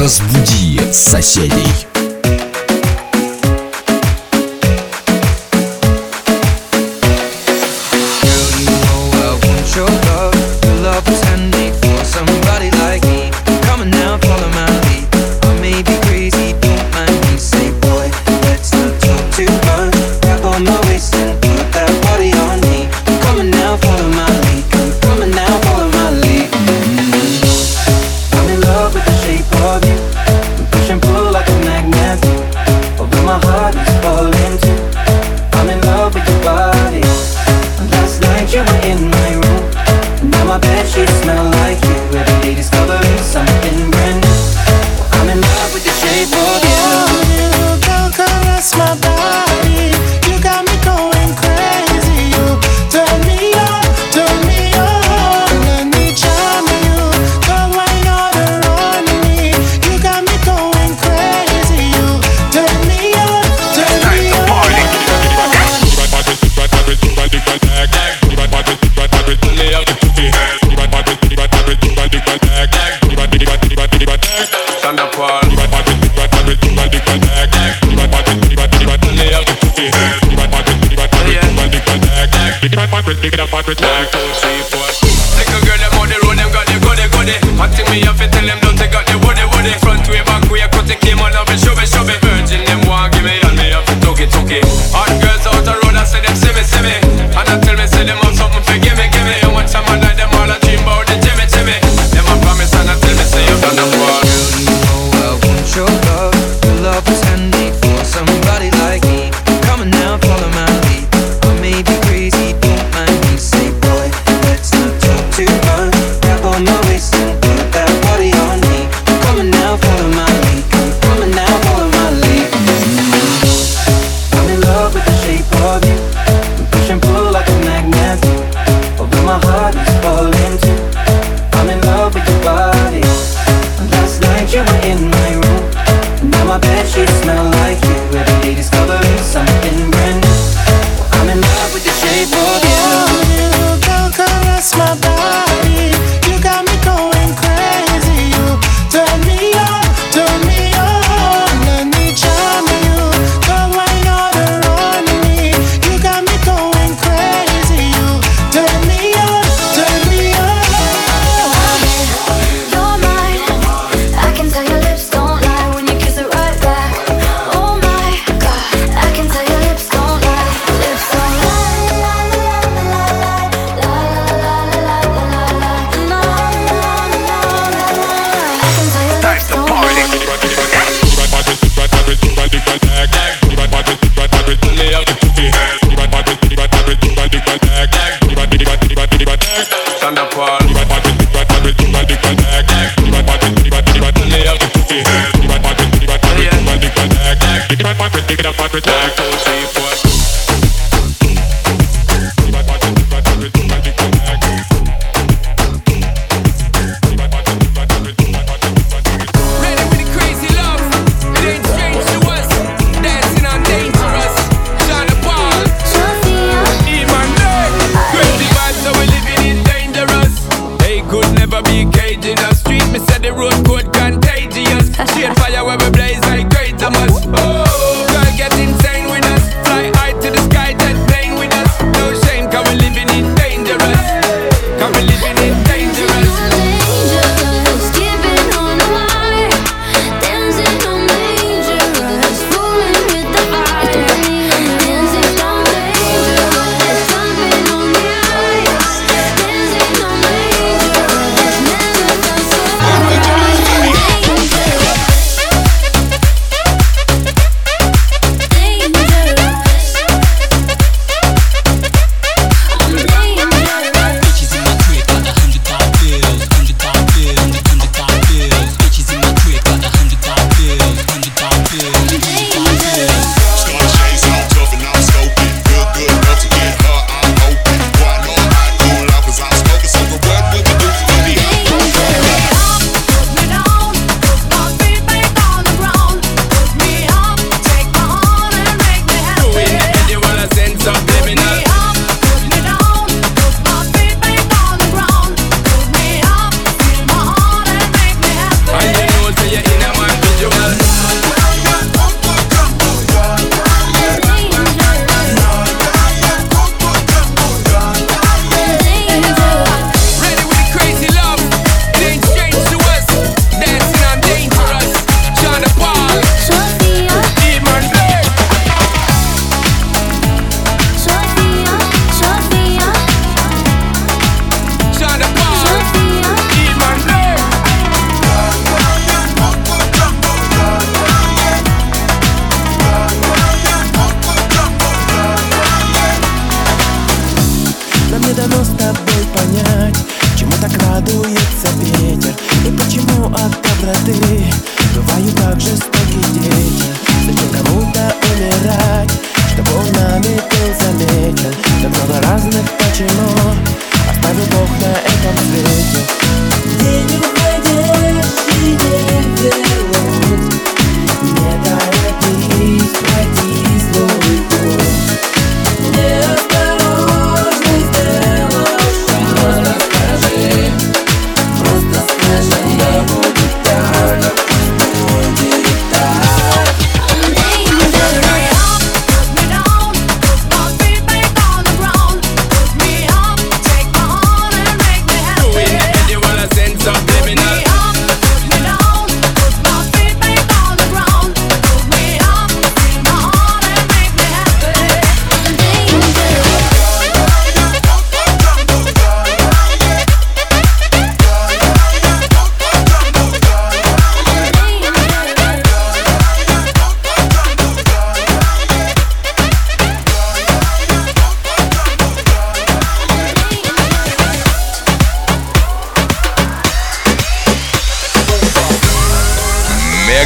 Разбуди соседей. You know I want your love, love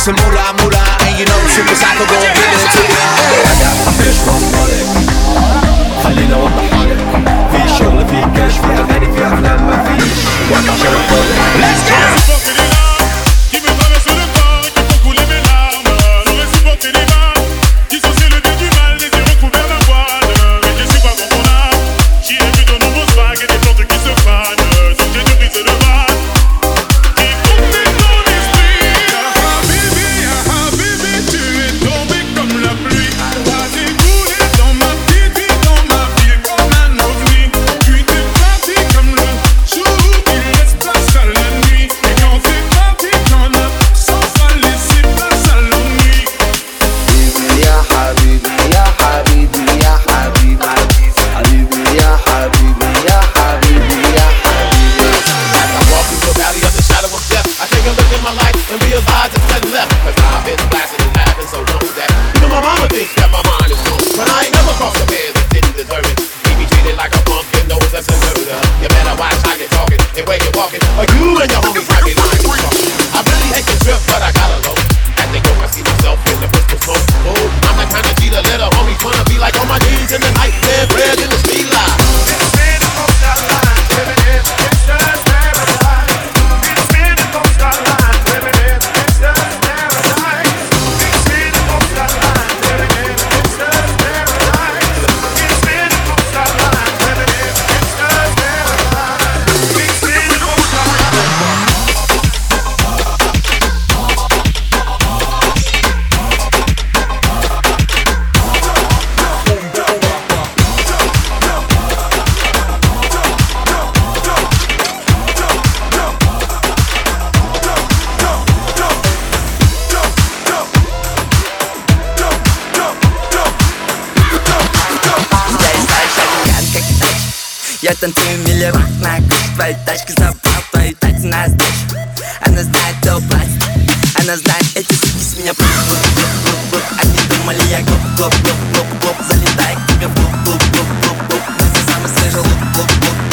dice mula, mula. эти сиди с меня прыгнут Глоп, глоп, глоп, они думали я глоп, глоп, глоп, глоп, глоп Залетай к тебе в глоп, глоп, глоп, глоп, глоп Мой самый свежий лук, глоп, глоп,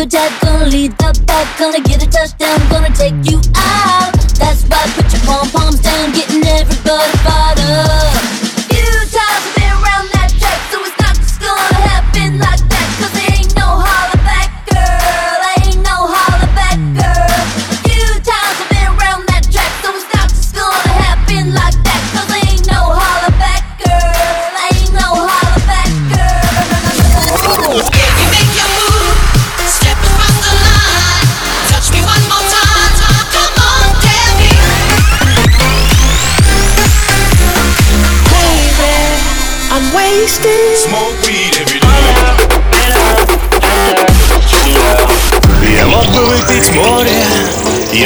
a gonna lead the pack, gonna get a touchdown, gonna take you